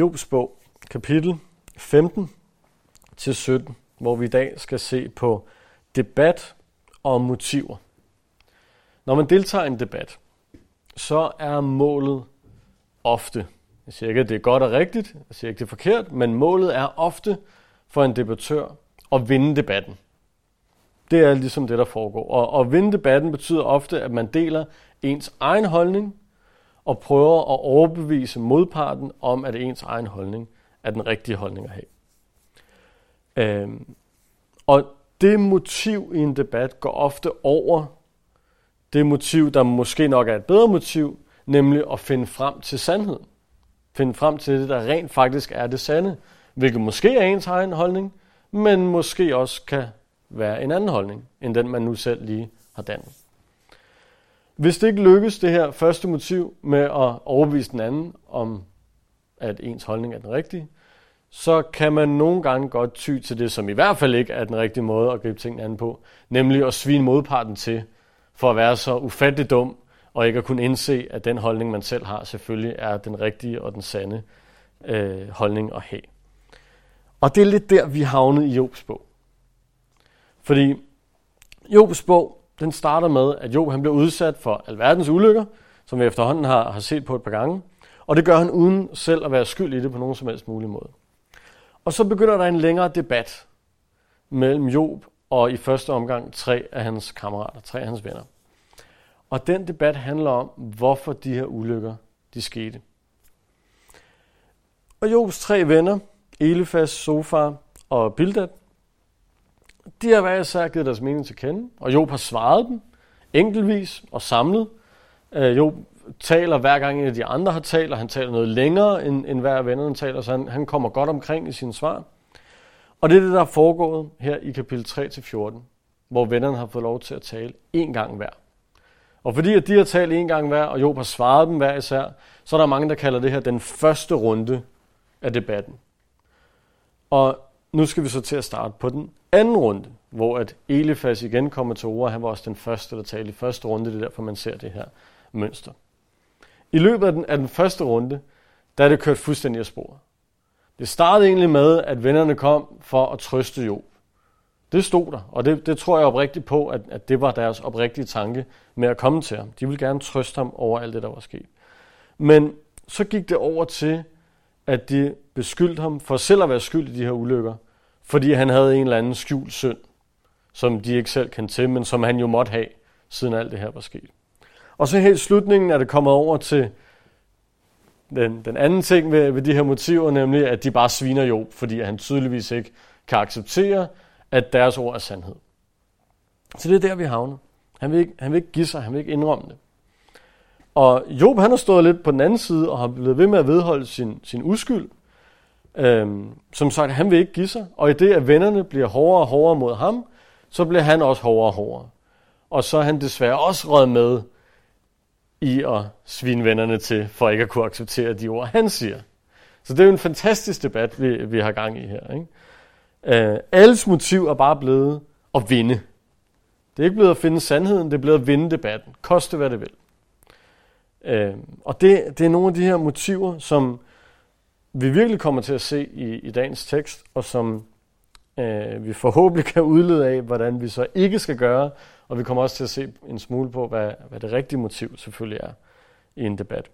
Jobs bog, kapitel 15 til 17, hvor vi i dag skal se på debat og motiver. Når man deltager i en debat, så er målet ofte, jeg siger ikke, at det er godt og rigtigt, jeg siger ikke, det er forkert, men målet er ofte for en debattør at vinde debatten. Det er ligesom det, der foregår. Og at vinde debatten betyder ofte, at man deler ens egen holdning og prøver at overbevise modparten om, at ens egen holdning er den rigtige holdning at have. Øhm, og det motiv i en debat går ofte over det motiv, der måske nok er et bedre motiv, nemlig at finde frem til sandheden. Finde frem til det, der rent faktisk er det sande, hvilket måske er ens egen holdning, men måske også kan være en anden holdning, end den man nu selv lige har dannet. Hvis det ikke lykkes, det her første motiv med at overbevise den anden om, at ens holdning er den rigtige, så kan man nogle gange godt ty til det, som i hvert fald ikke er den rigtige måde at gribe tingene an på, nemlig at svine modparten til, for at være så ufattelig dum, og ikke at kunne indse, at den holdning, man selv har, selvfølgelig er den rigtige og den sande øh, holdning at have. Og det er lidt der, vi havnet i Jobs bog. Fordi Jobs bog den starter med, at Job han bliver udsat for alverdens ulykker, som vi efterhånden har, har set på et par gange. Og det gør han uden selv at være skyld i det på nogen som helst mulig måde. Og så begynder der en længere debat mellem Job og i første omgang tre af hans kammerater, tre af hans venner. Og den debat handler om, hvorfor de her ulykker de skete. Og Jobs tre venner, Elifas, Sofar og Bildad, de har hver især givet deres mening til kende, og Job har svaret dem enkeltvis og samlet. Øh, Job taler hver gang en af de andre har talt, og han taler noget længere, end, end hver af vennerne taler, så han, han kommer godt omkring i sine svar. Og det er det, der er foregået her i kapitel 3-14, hvor vennerne har fået lov til at tale én gang hver. Og fordi at de har talt én gang hver, og Job har svaret dem hver især, så er der mange, der kalder det her den første runde af debatten. Og nu skal vi så til at starte på den anden runde, hvor at Elifas igen kommer til ord. Han var også den første, der talte i første runde. Det er derfor, man ser det her mønster. I løbet af den, af den første runde, der er det kørt fuldstændig af sporet. Det startede egentlig med, at vennerne kom for at trøste Job. Det stod der, og det, det tror jeg oprigtigt på, at, at det var deres oprigtige tanke med at komme til ham. De ville gerne trøste ham over alt det, der var sket. Men så gik det over til, at de beskyldte ham for selv at være skyld i de her ulykker, fordi han havde en eller anden skjult synd, som de ikke selv kan til, men som han jo måtte have, siden alt det her var sket. Og så helt slutningen er det kommet over til den, den anden ting ved, ved de her motiver, nemlig at de bare sviner Job, fordi han tydeligvis ikke kan acceptere, at deres ord er sandhed. Så det er der, vi havner. Han vil ikke, han vil ikke give sig, han vil ikke indrømme det. Og Job han har stået lidt på den anden side og har blevet ved med at vedholde sin, sin uskyld. Øhm, som sagt, han vil ikke give sig. Og i det, at vennerne bliver hårdere og hårdere mod ham, så bliver han også hårdere og hårdere. Og så er han desværre også rød med i at svine vennerne til, for ikke at kunne acceptere de ord, han siger. Så det er jo en fantastisk debat, vi, vi har gang i her. Ikke? Øh, alles motiv er bare blevet at vinde. Det er ikke blevet at finde sandheden, det er blevet at vinde debatten. Koste hvad det vil. Øh, og det, det er nogle af de her motiver, som vi virkelig kommer til at se i, i dagens tekst, og som øh, vi forhåbentlig kan udlede af, hvordan vi så ikke skal gøre, og vi kommer også til at se en smule på, hvad, hvad det rigtige motiv selvfølgelig er i en debat.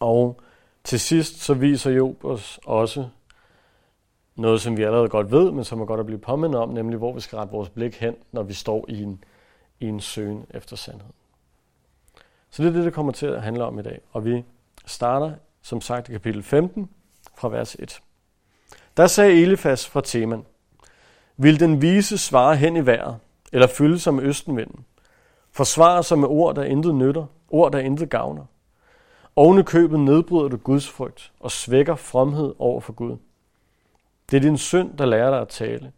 Og til sidst så viser Job os også noget, som vi allerede godt ved, men som er godt at blive påmindet om, nemlig hvor vi skal rette vores blik hen, når vi står i en, i en søgen efter sandhed. Så det er det, det kommer til at handle om i dag. Og vi starter, som sagt, i kapitel 15 fra vers 1. Der sagde Elifas fra Teman, Vil den vise svare hen i vejret, eller fylde sig med østenvinden? Forsvare sig med ord, der intet nytter, ord, der intet gavner. Oven i købet nedbryder du Guds frygt og svækker fromhed over for Gud. Det er din synd, der lærer dig at tale.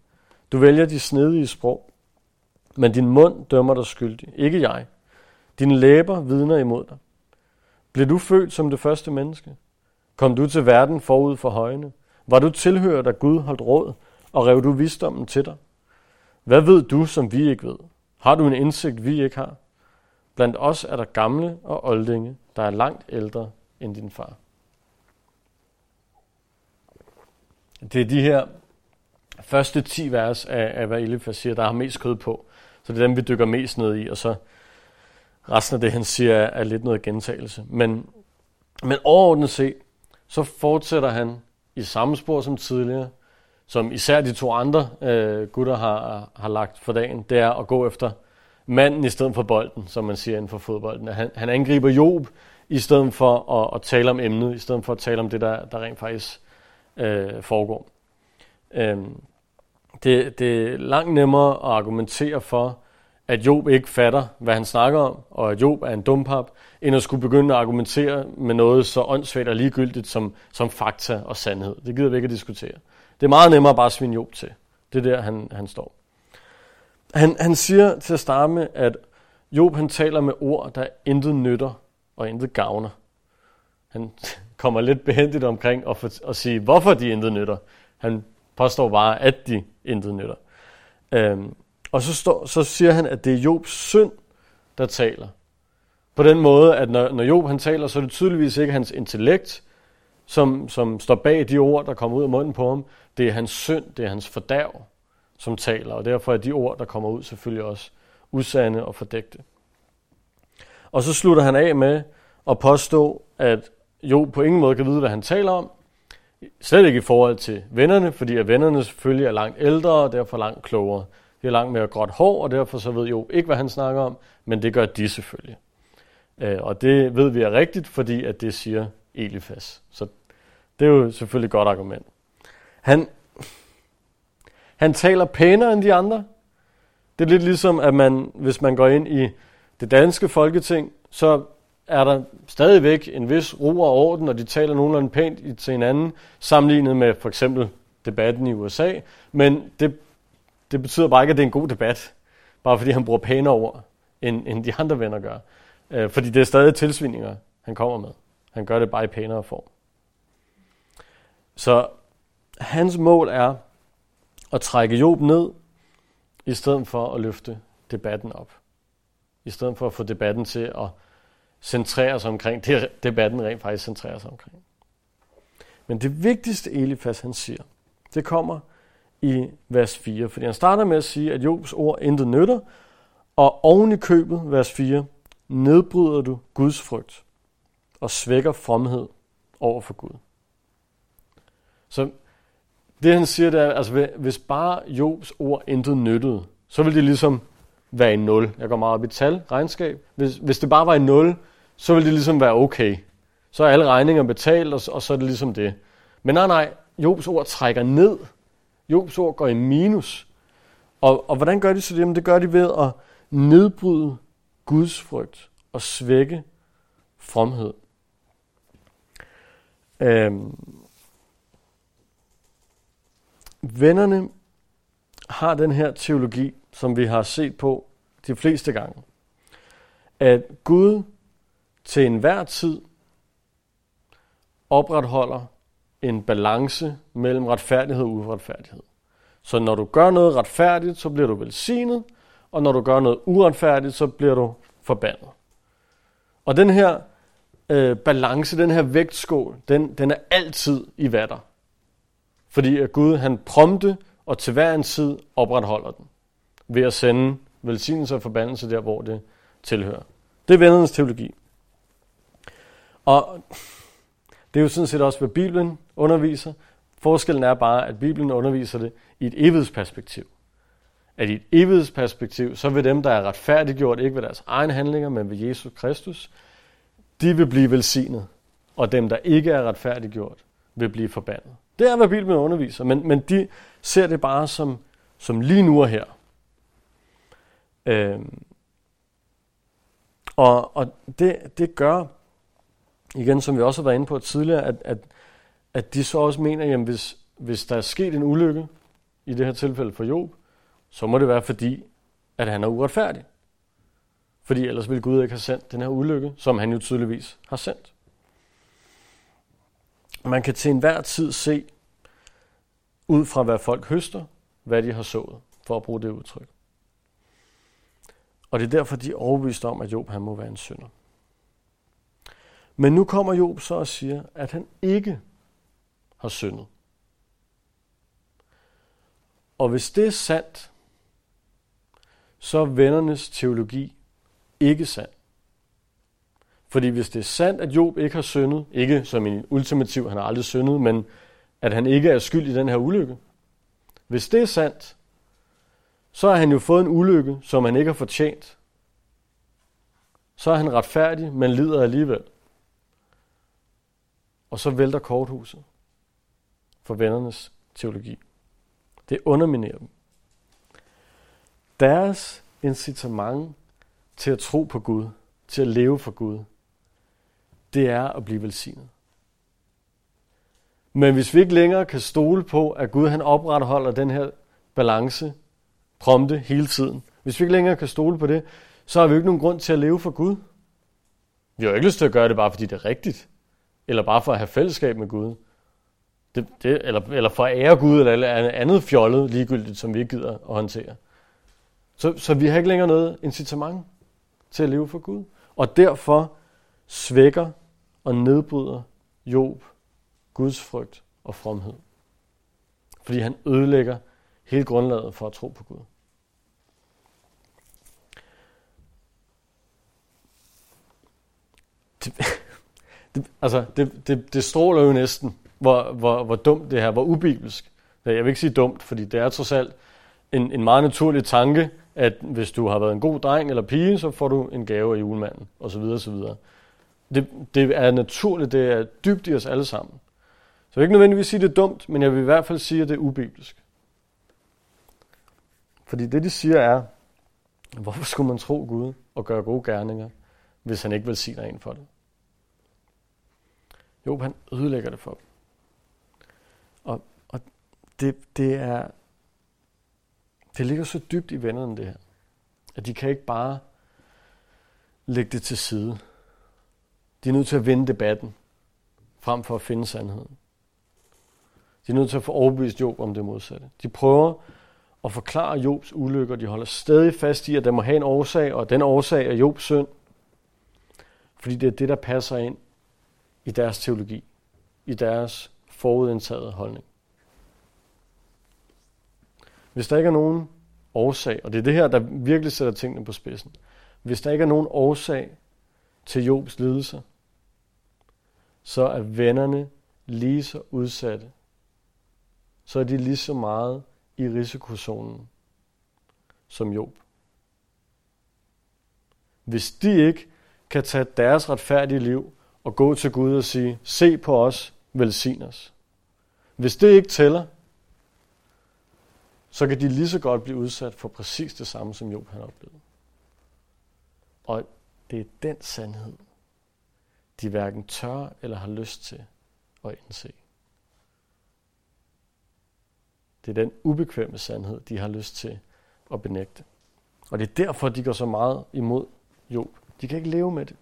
Du vælger de snedige sprog, men din mund dømmer dig skyldig, ikke jeg. Dine læber vidner imod dig. Blev du født som det første menneske? Kom du til verden forud for højene? Var du tilhører, da Gud holdt råd, og rev du visdommen til dig? Hvad ved du, som vi ikke ved? Har du en indsigt, vi ikke har? Blandt os er der gamle og oldinge, der er langt ældre end din far. det er de her første 10 vers af, af hvad Elifas siger, der har mest kød på. Så det er dem, vi dykker mest ned i, og så resten af det, han siger, er lidt noget gentagelse. Men, men overordnet set, så fortsætter han i samme spor som tidligere, som især de to andre øh, gutter har, har lagt for dagen, det er at gå efter manden i stedet for bolden, som man siger inden for fodbolden. Han, han angriber Job i stedet for at, at tale om emnet, i stedet for at tale om det, der, der rent faktisk øh, foregår. Øh, det, det er langt nemmere at argumentere for, at Job ikke fatter, hvad han snakker om, og at Job er en dumpap, end at skulle begynde at argumentere med noget så åndssvagt og ligegyldigt som, som fakta og sandhed. Det gider vi ikke at diskutere. Det er meget nemmere bare at svine Job til. Det er der, han, han står. Han, han siger til at starte med, at Job han taler med ord, der intet nytter og intet gavner. Han kommer lidt behendigt omkring og, for, og sige, hvorfor de intet nytter. Han påstår bare, at de intet nytter. Øhm, og så, står, så siger han, at det er Jobs synd, der taler. På den måde, at når, når Job han taler, så er det tydeligvis ikke hans intellekt, som, som står bag de ord, der kommer ud af munden på ham. Det er hans synd, det er hans fordærv, som taler. Og derfor er de ord, der kommer ud, selvfølgelig også usande og fordægte. Og så slutter han af med at påstå, at Job på ingen måde kan vide, hvad han taler om. Slet ikke i forhold til vennerne, fordi at vennerne selvfølgelig er langt ældre og derfor langt klogere. De langt mere gråt hår, og derfor så ved Job ikke, hvad han snakker om, men det gør de selvfølgelig. Øh, og det ved vi er rigtigt, fordi at det siger Elifas. Så det er jo selvfølgelig et godt argument. Han, han taler pænere end de andre. Det er lidt ligesom, at man, hvis man går ind i det danske folketing, så er der stadigvæk en vis ro og orden, og de taler nogenlunde pænt til hinanden, sammenlignet med for eksempel debatten i USA. Men det, det betyder bare ikke, at det er en god debat, bare fordi han bruger pænere ord, end, end de andre venner gør. Øh, fordi det er stadig tilsvindinger, han kommer med. Han gør det bare i pænere form. Så hans mål er at trække Job ned, i stedet for at løfte debatten op. I stedet for at få debatten til at centrere sig omkring det, debatten rent faktisk centrerer sig omkring. Men det vigtigste Elifas han siger, det kommer i vers 4, fordi han starter med at sige, at Jobs ord intet nytter, og oven i købet, vers 4, nedbryder du Guds frygt og svækker fromhed over for Gud. Så det han siger, det er, altså hvis bare Jobs ord intet nyttede, så ville det ligesom være i nul. Jeg går meget op i tal, regnskab. Hvis, hvis det bare var i nul, så ville det ligesom være okay. Så er alle regninger betalt, og, og så er det ligesom det. Men nej, nej, Jobs ord trækker ned. Jobs ord går i minus. Og, og hvordan gør de så det? Jamen, det gør de ved at nedbryde Guds frygt og svække fromhed. Øhm, Vennerne har den her teologi, som vi har set på de fleste gange. At Gud til enhver tid opretholder en balance mellem retfærdighed og uretfærdighed. Så når du gør noget retfærdigt, så bliver du velsignet, og når du gør noget uretfærdigt, så bliver du forbandet. Og den her øh, balance, den her vægtskål, den, den er altid i vatter. Fordi at Gud han prompte og til hver en tid opretholder den ved at sende velsignelse og forbandelse der, hvor det tilhører. Det er vennernes teologi. Og det er jo sådan set også, hvad Bibelen underviser. Forskellen er bare, at Bibelen underviser det i et evighedsperspektiv. At i et evighedsperspektiv, så vil dem, der er retfærdiggjort, ikke ved deres egne handlinger, men ved Jesus Kristus, de vil blive velsignet. Og dem, der ikke er retfærdiggjort, vil blive forbandet. Det er, hvad Bibelen underviser, men, men de ser det bare som, som lige nu og her. Øhm, og og det, det gør, igen som vi også har været inde på tidligere, at, at, at de så også mener, at hvis, hvis der er sket en ulykke, i det her tilfælde for Job, så må det være fordi, at han er uretfærdig. Fordi ellers ville Gud ikke have sendt den her ulykke, som han jo tydeligvis har sendt. Man kan til enhver tid se, ud fra hvad folk høster, hvad de har sået, for at bruge det udtryk. Og det er derfor, de er overbevist om, at Job han må være en synder. Men nu kommer Job så og siger, at han ikke har syndet. Og hvis det er sandt, så er vennernes teologi ikke sand. Fordi hvis det er sandt, at Job ikke har syndet, ikke som en ultimativ, han har aldrig syndet, men at han ikke er skyld i den her ulykke. Hvis det er sandt, så har han jo fået en ulykke, som han ikke har fortjent. Så er han retfærdig, men lider alligevel. Og så vælter korthuset for vennernes teologi. Det underminerer dem. Deres incitament til at tro på Gud, til at leve for Gud, det er at blive velsignet. Men hvis vi ikke længere kan stole på, at Gud han opretholder den her balance prompte hele tiden, hvis vi ikke længere kan stole på det, så har vi jo ikke nogen grund til at leve for Gud. Vi har jo ikke lyst til at gøre det bare fordi det er rigtigt, eller bare for at have fællesskab med Gud. Det, det, eller, eller for ære Gud, eller andet fjollet ligegyldigt, som vi ikke gider at håndtere. Så, så vi har ikke længere noget incitament til at leve for Gud. Og derfor svækker og nedbryder Job Guds frygt og fromhed. Fordi han ødelægger hele grundlaget for at tro på Gud. Det, det, altså, det, det, det stråler jo næsten, hvor, hvor, hvor dumt det her, hvor ubibelsk. Jeg vil ikke sige dumt, fordi det er trods alt en, en meget naturlig tanke, at hvis du har været en god dreng eller pige, så får du en gave af julemanden, osv. osv. Det, det er naturligt, det er dybt i os alle sammen. Så jeg vil ikke nødvendigvis sige, at det er dumt, men jeg vil i hvert fald sige, at det er ubibelsk. Fordi det, de siger er, hvorfor skulle man tro Gud og gøre gode gerninger, hvis han ikke vil sige en for det? Jo, han ødelægger det for dem. Og, og det, det er, det ligger så dybt i vennerne, det her, at de kan ikke bare lægge det til side. De er nødt til at vinde debatten, frem for at finde sandheden. De er nødt til at få overbevist Job om det modsatte. De prøver at forklare Jobs ulykker. De holder stadig fast i, at der må have en årsag, og den årsag er Jobs synd. Fordi det er det, der passer ind i deres teologi, i deres forudindtaget holdning. Hvis der ikke er nogen årsag, og det er det her, der virkelig sætter tingene på spidsen. Hvis der ikke er nogen årsag til Jobs lidelse, så er vennerne lige så udsatte. Så er de lige så meget i risikozonen som Job. Hvis de ikke kan tage deres retfærdige liv og gå til Gud og sige, se på os, velsign os. Hvis det ikke tæller, så kan de lige så godt blive udsat for præcis det samme, som Job han oplevede. Og det er den sandhed, de hverken tør eller har lyst til at indse. Det er den ubekvemme sandhed, de har lyst til at benægte. Og det er derfor, de går så meget imod Job. De kan ikke leve med det.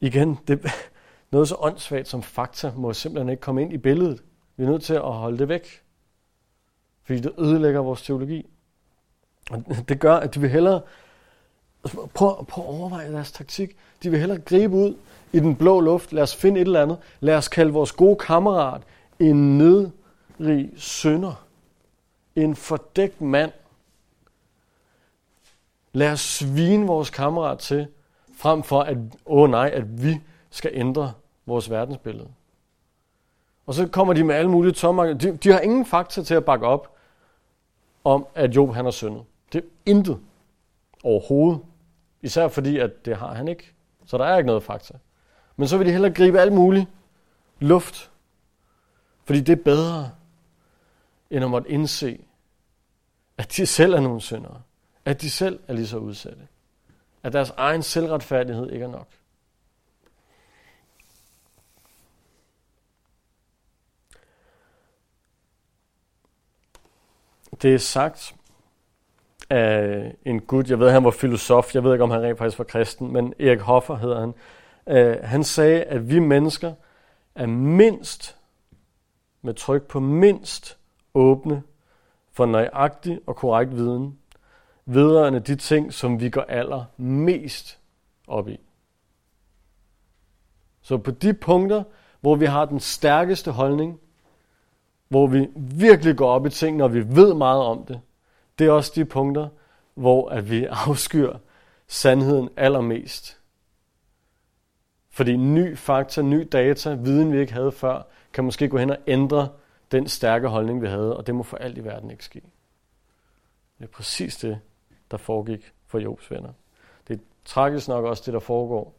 Igen, det, noget så åndssvagt som fakta må simpelthen ikke komme ind i billedet. Vi er nødt til at holde det væk. Fordi det ødelægger vores teologi. Og det gør, at de vil hellere... Prøv, prøv at overveje deres taktik. De vil hellere gribe ud i den blå luft. Lad os finde et eller andet. Lad os kalde vores gode kammerat en nedrig sønder. En fordækt mand. Lad os svine vores kammerat til, frem for at, åh oh nej, at vi skal ændre vores verdensbillede. Og så kommer de med alle mulige tommer. De, de har ingen fakta til at bakke op om, at Job han har syndet. Det er intet overhovedet. Især fordi, at det har han ikke. Så der er ikke noget fakta. Men så vil de hellere gribe alt muligt luft. Fordi det er bedre, end at måtte indse, at de selv er nogle syndere. At de selv er lige så udsatte. At deres egen selvretfærdighed ikke er nok. Det er sagt af en gut, jeg ved, han var filosof, jeg ved ikke, om han rent faktisk var kristen, men Erik Hoffer hedder han. Uh, han sagde, at vi mennesker er mindst, med tryk på mindst, åbne for nøjagtig og korrekt viden, vedrørende de ting, som vi går aller mest op i. Så på de punkter, hvor vi har den stærkeste holdning, hvor vi virkelig går op i ting, når vi ved meget om det, det er også de punkter, hvor at vi afskyr sandheden allermest. Fordi ny fakta, ny data, viden vi ikke havde før, kan måske gå hen og ændre den stærke holdning, vi havde, og det må for alt i verden ikke ske. Det er præcis det, der foregik for Jobs venner. Det er tragisk nok også det, der foregår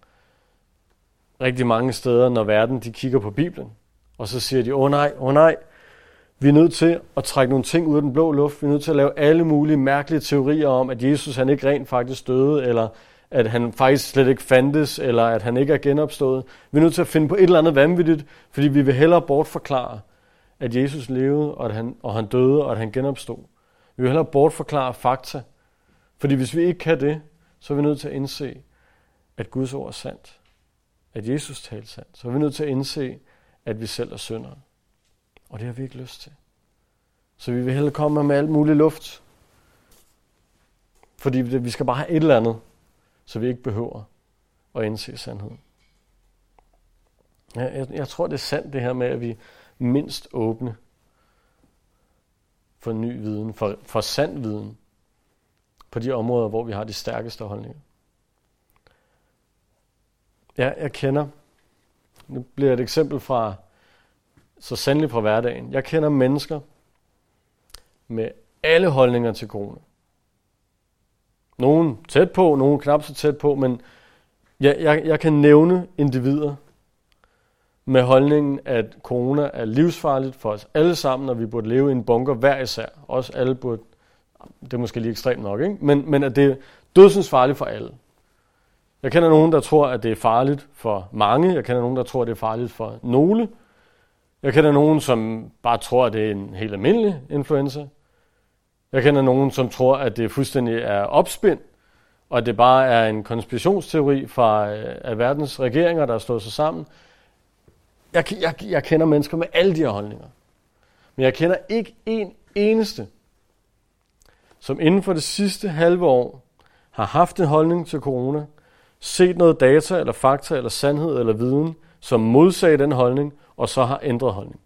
rigtig mange steder, når verden de kigger på Bibelen, og så siger de, åh oh, nej, åh oh, nej, vi er nødt til at trække nogle ting ud af den blå luft. Vi er nødt til at lave alle mulige mærkelige teorier om, at Jesus han ikke rent faktisk døde, eller at han faktisk slet ikke fandtes, eller at han ikke er genopstået. Vi er nødt til at finde på et eller andet vanvittigt, fordi vi vil hellere bortforklare, at Jesus levede, og, at han, og han døde, og at han genopstod. Vi vil hellere bortforklare fakta. Fordi hvis vi ikke kan det, så er vi nødt til at indse, at Guds ord er sandt. At Jesus talte sandt. Så er vi nødt til at indse, at vi selv er syndere. Og det har vi ikke lyst til. Så vi vil hellere komme med alt muligt luft. Fordi vi skal bare have et eller andet, så vi ikke behøver at indse sandheden. Jeg, jeg, jeg tror, det er sandt det her med, at vi mindst åbne for ny viden, for, for sand viden, på de områder, hvor vi har de stærkeste holdninger. Ja, jeg kender, nu bliver et eksempel fra så sandelig fra hverdagen. Jeg kender mennesker med alle holdninger til corona. Nogen tæt på, nogen knap så tæt på, men jeg, jeg, jeg kan nævne individer med holdningen, at corona er livsfarligt for os alle sammen, og vi burde leve i en bunker hver især. Også alle burde, det er måske lige ekstremt nok, ikke? Men, men at det er dødsens farligt for alle. Jeg kender nogen, der tror, at det er farligt for mange. Jeg kender nogen, der tror, at det er farligt for nogle. Jeg kender nogen, som bare tror, at det er en helt almindelig influenza. Jeg kender nogen, som tror, at det fuldstændig er opspind, og at det bare er en konspirationsteori fra øh, af verdens regeringer, der har slået sig sammen. Jeg, jeg, jeg kender mennesker med alle de her holdninger. Men jeg kender ikke en eneste, som inden for det sidste halve år har haft en holdning til corona, set noget data eller fakta eller sandhed eller viden, som modsagde den holdning, og så har ændret holdning.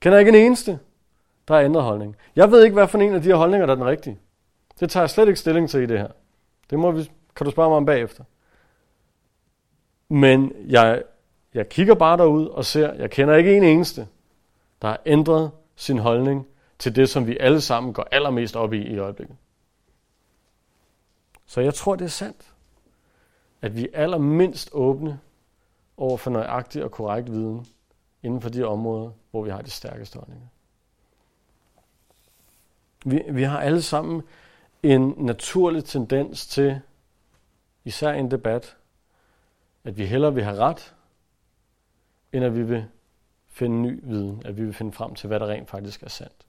Kender ikke en eneste, der har ændret holdning. Jeg ved ikke, hvad for en af de her holdninger, der er den rigtige. Det tager jeg slet ikke stilling til i det her. Det må vi, kan du spørge mig om bagefter. Men jeg, jeg kigger bare derud og ser, jeg kender ikke en eneste, der har ændret sin holdning til det, som vi alle sammen går allermest op i i øjeblikket. Så jeg tror, det er sandt, at vi er allermindst åbne over for nøjagtig og korrekt viden inden for de områder, hvor vi har de stærkeste holdninger. Vi, vi har alle sammen en naturlig tendens til, især i en debat, at vi hellere vil have ret, end at vi vil finde ny viden, at vi vil finde frem til, hvad der rent faktisk er sandt.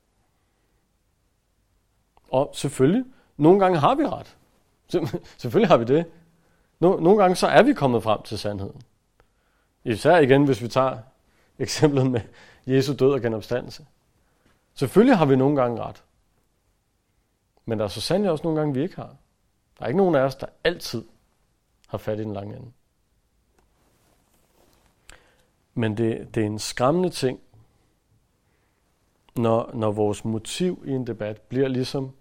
Og selvfølgelig, nogle gange har vi ret. Selvfølgelig har vi det. Nogle gange så er vi kommet frem til sandheden. Især igen, hvis vi tager eksemplet med Jesu død og genopstandelse. Selvfølgelig har vi nogle gange ret. Men der er så sandelig også nogle gange, vi ikke har. Der er ikke nogen af os, der altid har fat i den lange ende. Men det, det er en skræmmende ting, når, når vores motiv i en debat bliver ligesom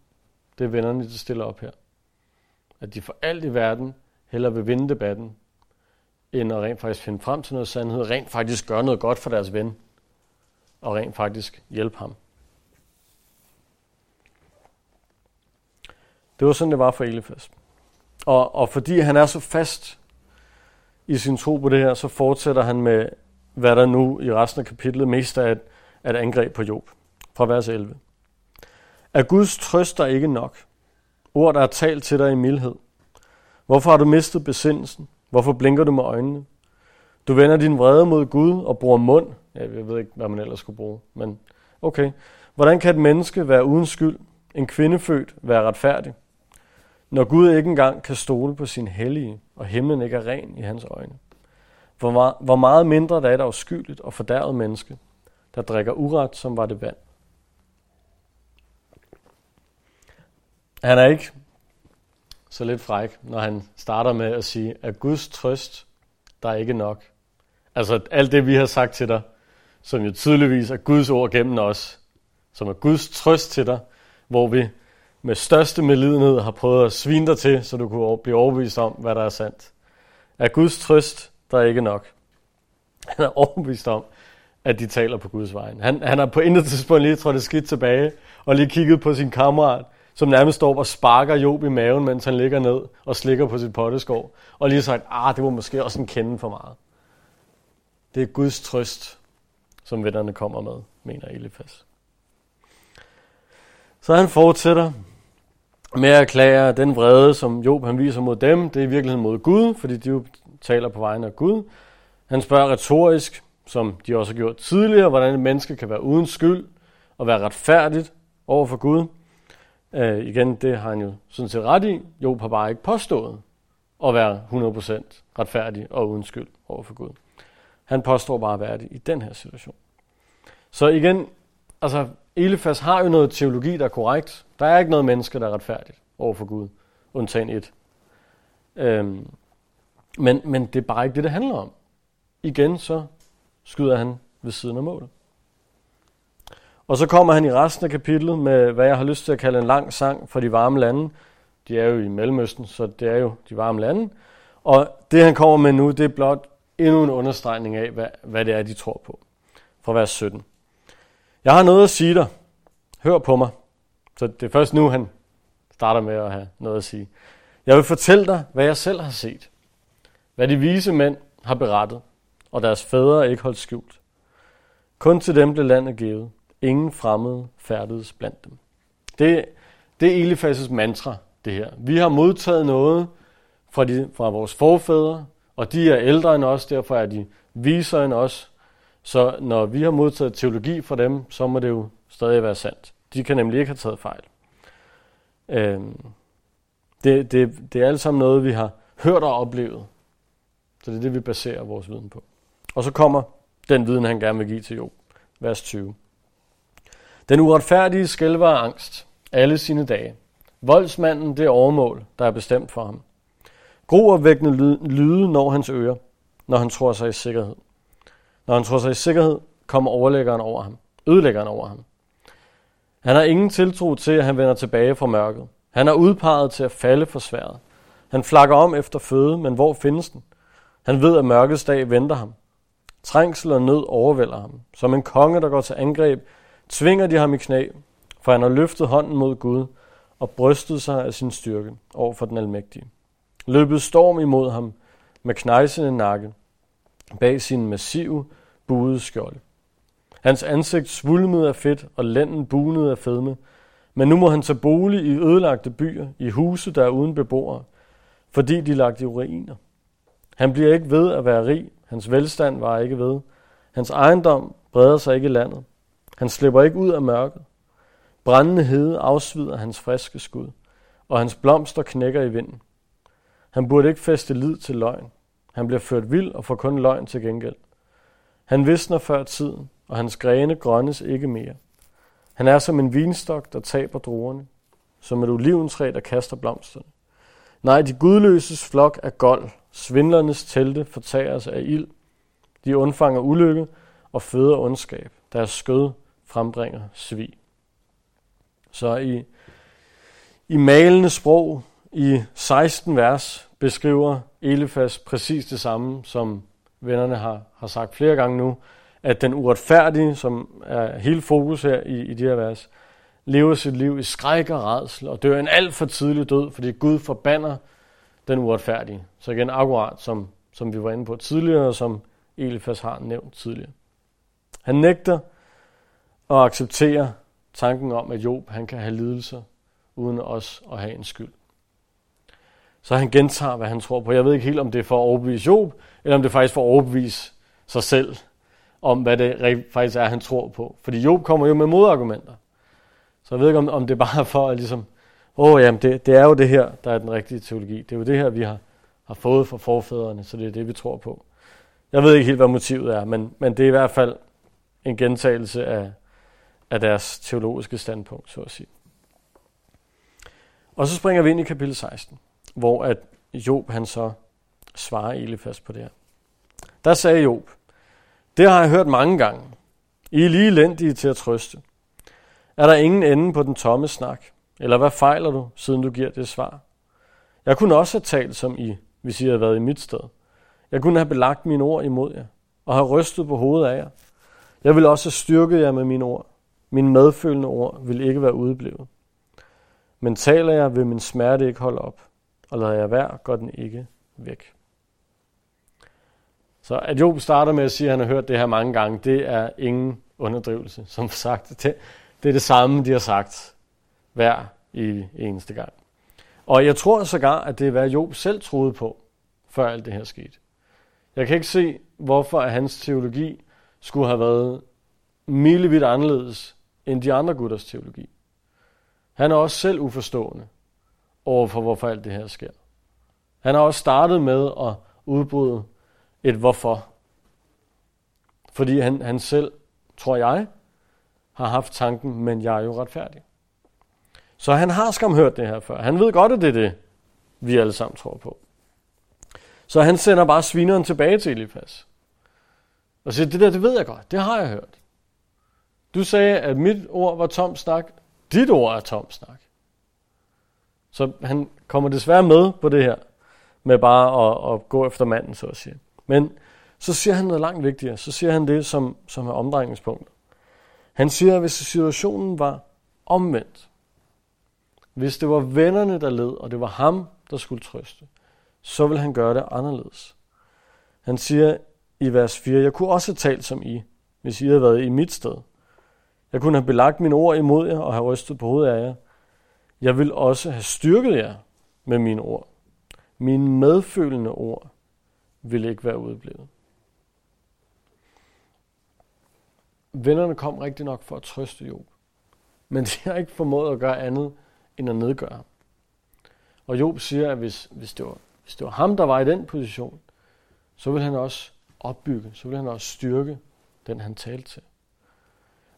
det vennerne, der stiller op her. At de for alt i verden hellere vil vinde debatten, end at rent faktisk finde frem til noget sandhed, rent faktisk gøre noget godt for deres ven, og rent faktisk hjælpe ham. Det var sådan, det var for Elifas. Og, og fordi han er så fast i sin tro på det her, så fortsætter han med, hvad der nu i resten af kapitlet mest er et, et angreb på Job. Fra vers 11. Er Guds trøst er ikke nok? Ord, der er talt til dig i mildhed. Hvorfor har du mistet besindelsen? Hvorfor blinker du med øjnene? Du vender din vrede mod Gud og bruger mund. Ja, jeg ved ikke, hvad man ellers skulle bruge, men okay. Hvordan kan et menneske være uden skyld? En kvindefødt være retfærdig? Når Gud ikke engang kan stole på sin hellige, og himlen ikke er ren i hans øjne. Hvor meget, hvor meget mindre der er et uskyldigt og fordærvet menneske, der drikker uret, som var det vand. Han er ikke så lidt fræk, når han starter med at sige, at Guds trøst, der er ikke nok. Altså alt det, vi har sagt til dig, som jo tydeligvis er Guds ord gennem os, som er Guds trøst til dig, hvor vi med største medlidenhed har prøvet at svine dig til, så du kunne blive overbevist om, hvad der er sandt. Er Guds trøst der er ikke nok. Han er overbevist om, at de taler på Guds vejen. Han, han har på intet tidspunkt lige trådt skidt tilbage, og lige kigget på sin kammerat, som nærmest står og sparker Job i maven, mens han ligger ned og slikker på sit potteskår, og lige sagt, ah, det var måske også en kende for meget. Det er Guds trøst, som vennerne kommer med, mener Elifas. Så han fortsætter med at erklære den vrede, som Job han viser mod dem, det er i virkeligheden mod Gud, fordi de jo taler på vegne af Gud. Han spørger retorisk, som de også har gjort tidligere, hvordan et menneske kan være uden skyld og være retfærdigt over for Gud. Øh, igen, det har han jo sådan set ret i. Job har bare ikke påstået at være 100% retfærdig og uden skyld over for Gud. Han påstår bare at være det i den her situation. Så igen, altså Elifas har jo noget teologi, der er korrekt. Der er ikke noget menneske, der er retfærdigt over for Gud, undtagen et. Øhm, men, men det er bare ikke det, det handler om. Igen så skyder han ved siden af målet. Og så kommer han i resten af kapitlet med, hvad jeg har lyst til at kalde en lang sang for de varme lande. De er jo i Mellemøsten, så det er jo de varme lande. Og det han kommer med nu, det er blot endnu en understregning af, hvad, hvad det er, de tror på. Fra vers 17. Jeg har noget at sige dig. Hør på mig. Så det er først nu, han starter med at have noget at sige. Jeg vil fortælle dig, hvad jeg selv har set. Hvad de vise mænd har berettet, og deres fædre ikke holdt skjult. Kun til dem blev landet givet. Ingen fremmede færdedes blandt dem. Det, det er Elifases mantra, det her. Vi har modtaget noget fra, de, fra vores forfædre, og de er ældre end os, derfor er de visere end os. Så når vi har modtaget teologi fra dem, så må det jo stadig være sandt. De kan nemlig ikke have taget fejl. Øhm, det, det, det er alt sammen noget, vi har hørt og oplevet. Så det er det, vi baserer vores viden på. Og så kommer den viden, han gerne vil give til Job. Vers 20. Den uretfærdige skælver af angst alle sine dage. Voldsmanden det overmål, der er bestemt for ham. Groopvækkende lyde når hans ører, når han tror sig i sikkerhed. Når han tror sig i sikkerhed, kommer overlæggeren over ham. Ødelæggeren over ham. Han har ingen tiltro til, at han vender tilbage fra mørket. Han er udpeget til at falde for sværet. Han flakker om efter føde, men hvor findes den? Han ved, at mørkets dag venter ham. Trængsel og nød overvælder ham. Som en konge, der går til angreb, tvinger de ham i knæ, for han har løftet hånden mod Gud og brystet sig af sin styrke over for den almægtige. Løbet storm imod ham med knejsende nakke bag sin massive, buede skjold. Hans ansigt svulmede af fedt og lænden bunede af fedme, men nu må han tage bolig i ødelagte byer, i huse, der er uden beboere, fordi de lagt i ruiner. Han bliver ikke ved at være rig. Hans velstand var ikke ved. Hans ejendom breder sig ikke i landet. Han slipper ikke ud af mørket. Brændende hede afsvider hans friske skud, og hans blomster knækker i vinden. Han burde ikke feste lid til løgn. Han bliver ført vild og får kun løgn til gengæld. Han visner før tiden, og hans grene grønnes ikke mere. Han er som en vinstok, der taber druerne, som et oliventræ, der kaster blomsterne. Nej, de gudløses flok er gold, svindlernes telte fortager sig af ild. De undfanger ulykke og føder ondskab. Deres skød frembringer svig. Så i, i malende sprog, i 16 vers, beskriver Elifas præcis det samme, som vennerne har, har sagt flere gange nu, at den uretfærdige, som er hele fokus her i, i de her vers, lever sit liv i skræk og redsel og dør en alt for tidlig død, fordi Gud forbander den uretfærdige. Så igen akkurat som, som vi var inde på tidligere, og som Elifas har nævnt tidligere. Han nægter at acceptere tanken om, at Job han kan have lidelser, uden os at have en skyld. Så han gentager, hvad han tror på. Jeg ved ikke helt, om det er for at overbevise Job, eller om det er faktisk for at overbevise sig selv, om hvad det faktisk er, han tror på. Fordi Job kommer jo med modargumenter. Så jeg ved ikke, om, om det er bare for at ligesom, åh oh, jamen, det, det er jo det her, der er den rigtige teologi. Det er jo det her, vi har, har fået fra forfædrene, så det er det, vi tror på. Jeg ved ikke helt, hvad motivet er, men, men det er i hvert fald en gentagelse af, af deres teologiske standpunkt, så at sige. Og så springer vi ind i kapitel 16, hvor at Job han så svarer Elifas på det her. Der sagde Job, det har jeg hørt mange gange. I er lige elendige til at trøste. Er der ingen ende på den tomme snak? Eller hvad fejler du, siden du giver det svar? Jeg kunne også have talt som I, hvis I havde været i mit sted. Jeg kunne have belagt mine ord imod jer, og have rystet på hovedet af jer. Jeg vil også have styrket jer med mine ord. Mine medfølende ord vil ikke være udeblevet. Men taler jeg, vil min smerte ikke holde op, og lader jeg være, går den ikke væk. Så at Job starter med at sige, at han har hørt det her mange gange, det er ingen underdrivelse. Som sagt, det, det er det samme, de har sagt hver i eneste gang. Og jeg tror sågar, at det er, hvad Job selv troede på, før alt det her skete. Jeg kan ikke se, hvorfor hans teologi skulle have været milevidt anderledes end de andre gutters teologi. Han er også selv uforstående over for, hvorfor alt det her sker. Han har også startet med at udbryde et hvorfor. Fordi han, han selv, tror jeg, har haft tanken, men jeg er jo retfærdig. Så han har skam hørt det her før. Han ved godt, at det er det, vi alle sammen tror på. Så han sender bare svineren tilbage til Elifas. Og siger, det der, det ved jeg godt. Det har jeg hørt. Du sagde, at mit ord var tom snak. Dit ord er tom snak. Så han kommer desværre med på det her, med bare at, at gå efter manden, så at sige. Men så siger han noget langt vigtigere. Så siger han det, som, som er omdrejningspunktet. Han siger, at hvis situationen var omvendt, hvis det var vennerne, der led, og det var ham, der skulle trøste, så vil han gøre det anderledes. Han siger i vers 4, jeg kunne også have talt som I, hvis I havde været i mit sted. Jeg kunne have belagt mine ord imod jer og have rystet på hovedet af jer. Jeg vil også have styrket jer med mine ord. Mine medfølende ord vil ikke være udeblevet. Vennerne kom rigtig nok for at trøste Job, men de har ikke formået at gøre andet end at nedgøre ham. Og Job siger, at hvis, hvis, det var, hvis det var ham, der var i den position, så vil han også opbygge, så vil han også styrke den, han talte til.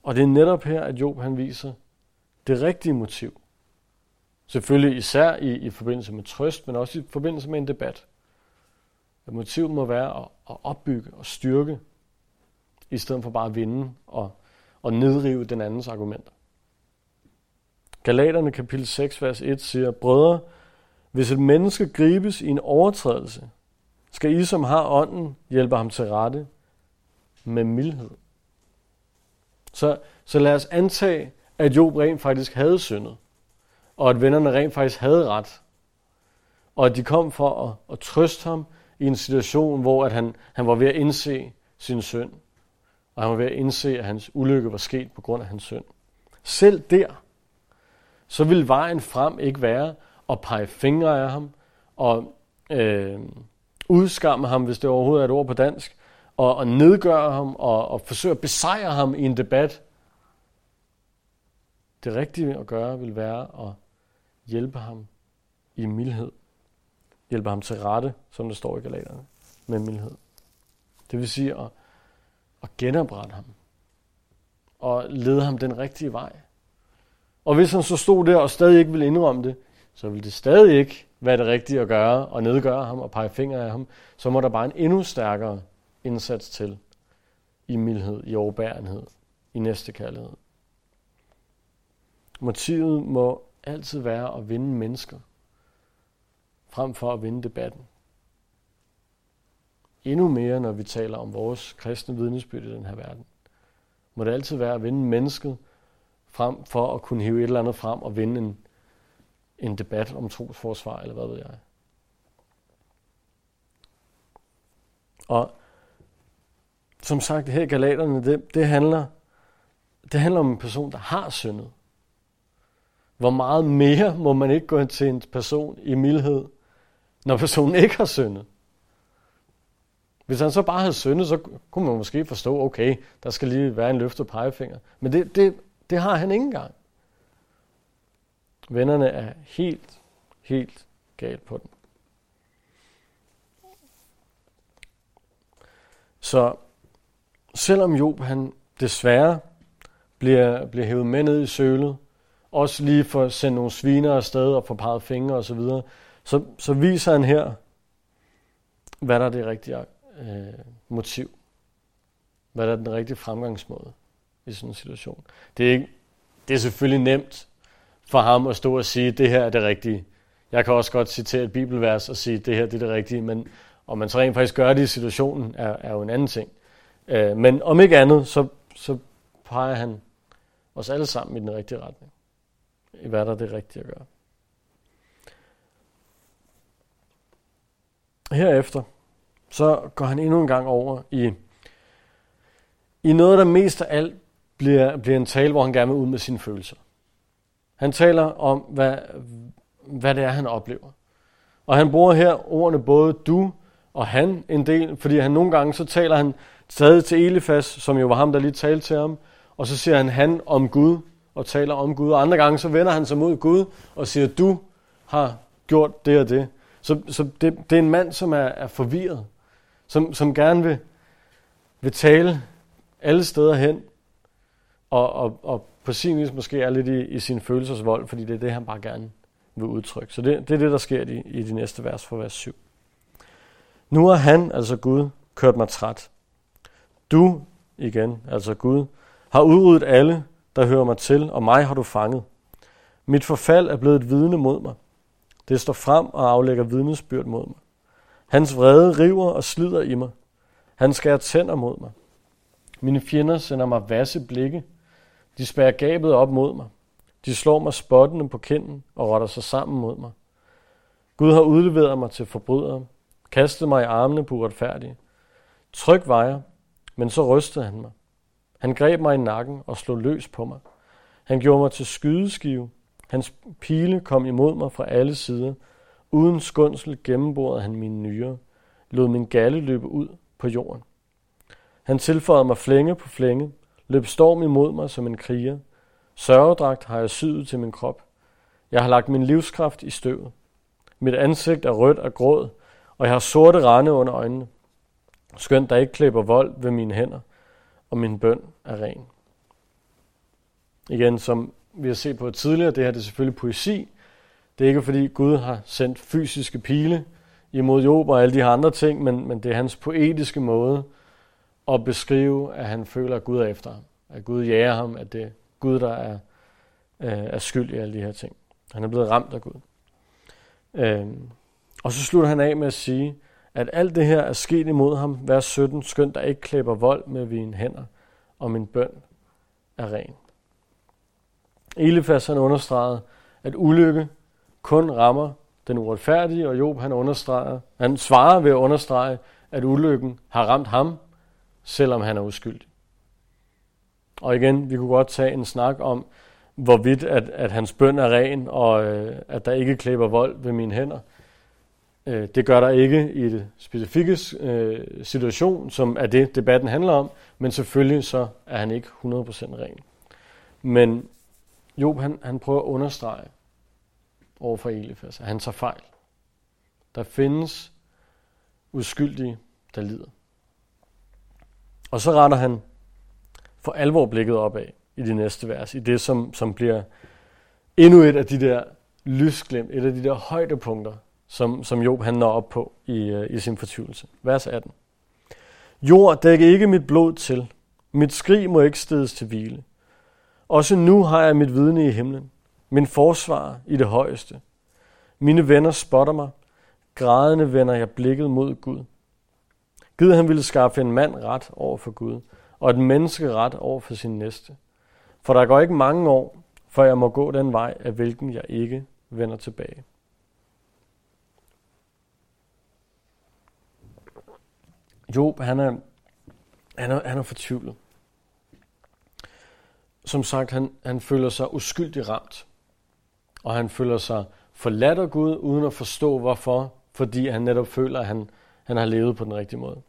Og det er netop her, at Job han viser det rigtige motiv. Selvfølgelig især i, i forbindelse med trøst, men også i forbindelse med en debat. At motivet må være at, at opbygge og styrke, i stedet for bare at vinde og, og nedrive den andens argumenter. Galaterne kapitel 6, vers 1 siger, Brødre, hvis et menneske gribes i en overtrædelse, skal I, som har ånden, hjælpe ham til rette med mildhed. Så, så lad os antage, at Job rent faktisk havde syndet, og at vennerne rent faktisk havde ret, og at de kom for at, at trøste ham i en situation, hvor at han, han var ved at indse sin synd, og han var ved at indse, at hans ulykke var sket på grund af hans synd. Selv der, så ville vejen frem ikke være at pege fingre af ham, og øh, udskamme ham, hvis det overhovedet er et ord på dansk, og, og nedgøre ham, og, og forsøge at besejre ham i en debat. Det rigtige at gøre vil være at hjælpe ham i mildhed. Hjælpe ham til rette, som der står i galaterne, med mildhed. Det vil sige at, at genoprette ham. Og lede ham den rigtige vej. Og hvis han så stod der og stadig ikke ville indrømme det, så ville det stadig ikke være det rigtige at gøre og nedgøre ham og pege fingre af ham. Så må der bare en endnu stærkere indsats til i mildhed, i overbærenhed, i næstekærlighed. Motivet må altid være at vinde mennesker, frem for at vinde debatten. Endnu mere, når vi taler om vores kristne vidnesbyrd i den her verden. Må det altid være at vinde mennesket, frem for at kunne hive et eller andet frem og vinde en, en debat om trosforsvar, eller hvad ved jeg. Og som sagt, her i Galaterne, det, det, handler, det handler om en person, der har syndet. Hvor meget mere må man ikke gå til en person i mildhed, når personen ikke har syndet? Hvis han så bare havde syndet, så kunne man måske forstå, okay, der skal lige være en løftet pegefinger. Men det, det, det har han ikke engang. Vennerne er helt, helt galt på den. Så selvom Job han desværre bliver, bliver hævet med ned i sølet, også lige for at sende nogle sviner afsted og få peget fingre osv., så, videre, så, så viser han her, hvad der er det rigtige øh, motiv. Hvad der er den rigtige fremgangsmåde. i sådan en situation. Det er, ikke, det er selvfølgelig nemt for ham at stå og sige, det her er det rigtige. Jeg kan også godt citere et bibelvers og sige, det her det er det rigtige, men om man så rent faktisk gør det i situationen, er, er jo en anden ting. Øh, men om ikke andet, så, så peger han os alle sammen i den rigtige retning. I hvad der er det rigtige at gøre. Herefter, så går han endnu en gang over i, i noget, der mest af alt bliver, bliver en tale, hvor han gerne vil ud med sine følelser. Han taler om, hvad, hvad det er, han oplever. Og han bruger her ordene både du og han en del, fordi han nogle gange så taler han stadig til Elifas, som jo var ham, der lige talte til ham, og så siger han han om Gud, og taler om Gud. Og andre gange så vender han sig mod Gud og siger, du har gjort det og det. Så, så det, det er en mand, som er, er forvirret, som, som gerne vil, vil tale alle steder hen, og, og, og på sin vis måske er lidt i, i sin følelsesvold, fordi det er det, han bare gerne vil udtrykke. Så det, det er det, der sker i, i de næste vers fra vers 7. Nu har han, altså Gud, kørt mig træt. Du, igen, altså Gud, har udryddet alle, der hører mig til, og mig har du fanget. Mit forfald er blevet et vidne mod mig. Det står frem og aflægger vidnesbyrd mod mig. Hans vrede river og slider i mig. Han skærer tænder mod mig. Mine fjender sender mig vasse blikke. De spærer gabet op mod mig. De slår mig spottende på kinden og rotter sig sammen mod mig. Gud har udleveret mig til forbrydere, kastet mig i armene på uretfærdige. Tryk vejer, men så rystede han mig. Han greb mig i nakken og slog løs på mig. Han gjorde mig til skydeskive. Hans pile kom imod mig fra alle sider. Uden skundsel gennemborede han mine nyrer, lod min galle løbe ud på jorden. Han tilføjede mig flænge på flænge, løb storm imod mig som en kriger. Sørgedragt har jeg syet til min krop. Jeg har lagt min livskraft i støvet. Mit ansigt er rødt og gråd, og jeg har sorte rande under øjnene. Skønt der ikke klipper vold ved mine hænder, og min bøn er ren. Igen, som vi har set på tidligere, det her det er selvfølgelig poesi. Det er ikke fordi Gud har sendt fysiske pile imod Job og alle de her andre ting, men, men det er hans poetiske måde at beskrive, at han føler, at Gud er efter ham. At Gud jager ham, at det er Gud, der er, øh, er skyld i alle de her ting. Han er blevet ramt af Gud. Øh, og så slutter han af med at sige, at alt det her er sket imod ham, vers 17, skønt der ikke klæber vold med vine hænder, og min bøn er ren. Elifas han understregede, at ulykke kun rammer den uretfærdige, og Job han understreger, han svarer ved at understrege, at ulykken har ramt ham, selvom han er uskyldig. Og igen, vi kunne godt tage en snak om, hvorvidt at, at hans bøn er ren, og øh, at der ikke klæber vold ved mine hænder. Øh, det gør der ikke i det specifikke øh, situation, som er det, debatten handler om, men selvfølgelig så er han ikke 100% ren. Men Job, han, han prøver at understrege over for Elifas, at altså, han tager fejl. Der findes uskyldige, der lider. Og så retter han for alvor blikket opad i de næste vers, i det, som, som bliver endnu et af de der lysglimt, et af de der højdepunkter, som, som Job han når op på i, øh, i sin fortvivlelse. Vers 18. Jord, dæk ikke mit blod til. Mit skrig må ikke stedes til hvile. Også nu har jeg mit vidne i himlen. Min forsvar i det højeste. Mine venner spotter mig. Grædende vender jeg blikket mod Gud. Gud han ville skaffe en mand ret over for Gud, og et menneske ret over for sin næste. For der går ikke mange år, før jeg må gå den vej, af hvilken jeg ikke vender tilbage. Job, han er, han er, han er fortvivlet. Som sagt, han, han føler sig uskyldig ramt. Og han føler sig forladt af Gud, uden at forstå hvorfor. Fordi han netop føler, at han, han har levet på den rigtige måde.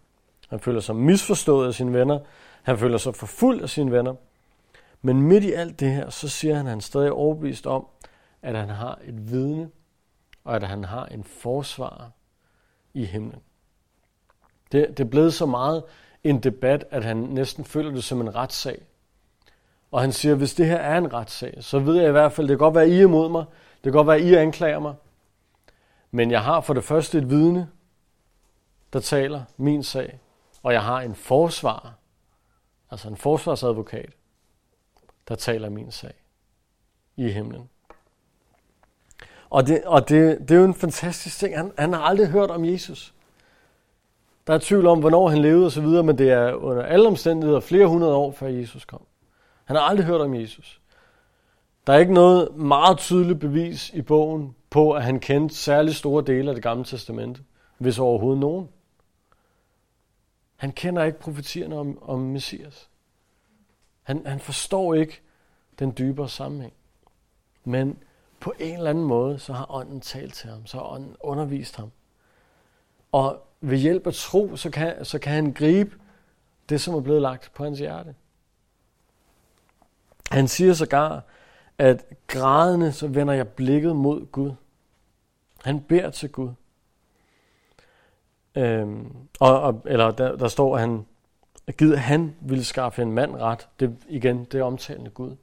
Han føler sig misforstået af sine venner. Han føler sig forfulgt af sine venner. Men midt i alt det her, så siger han, at han stadig er overbevist om, at han har et vidne, og at han har en forsvar i himlen. Det, det er blevet så meget en debat, at han næsten føler det som en retssag. Og han siger, hvis det her er en retssag, så ved jeg i hvert fald, det kan godt være, at I er imod mig. Det kan godt være, at I anklager mig. Men jeg har for det første et vidne, der taler min sag. Og jeg har en forsvar, altså en forsvarsadvokat, der taler min sag i himlen. Og det, og det, det er jo en fantastisk ting. Han, han har aldrig hørt om Jesus. Der er tvivl om, hvornår han levede osv., men det er under alle omstændigheder flere hundrede år, før Jesus kom. Han har aldrig hørt om Jesus. Der er ikke noget meget tydeligt bevis i bogen på, at han kendte særlig store dele af det gamle testamente, hvis overhovedet nogen. Han kender ikke profetierne om, om Messias. Han, han forstår ikke den dybere sammenhæng. Men på en eller anden måde, så har ånden talt til ham, så har ånden undervist ham. Og ved hjælp af tro, så kan, så kan han gribe det, som er blevet lagt på hans hjerte. Han siger sågar, at grædende, så vender jeg blikket mod Gud. Han beder til Gud. Øhm, og, og, eller der, der står, at han, at han ville skaffe en mand ret. Det, igen, det er omtalende Gud.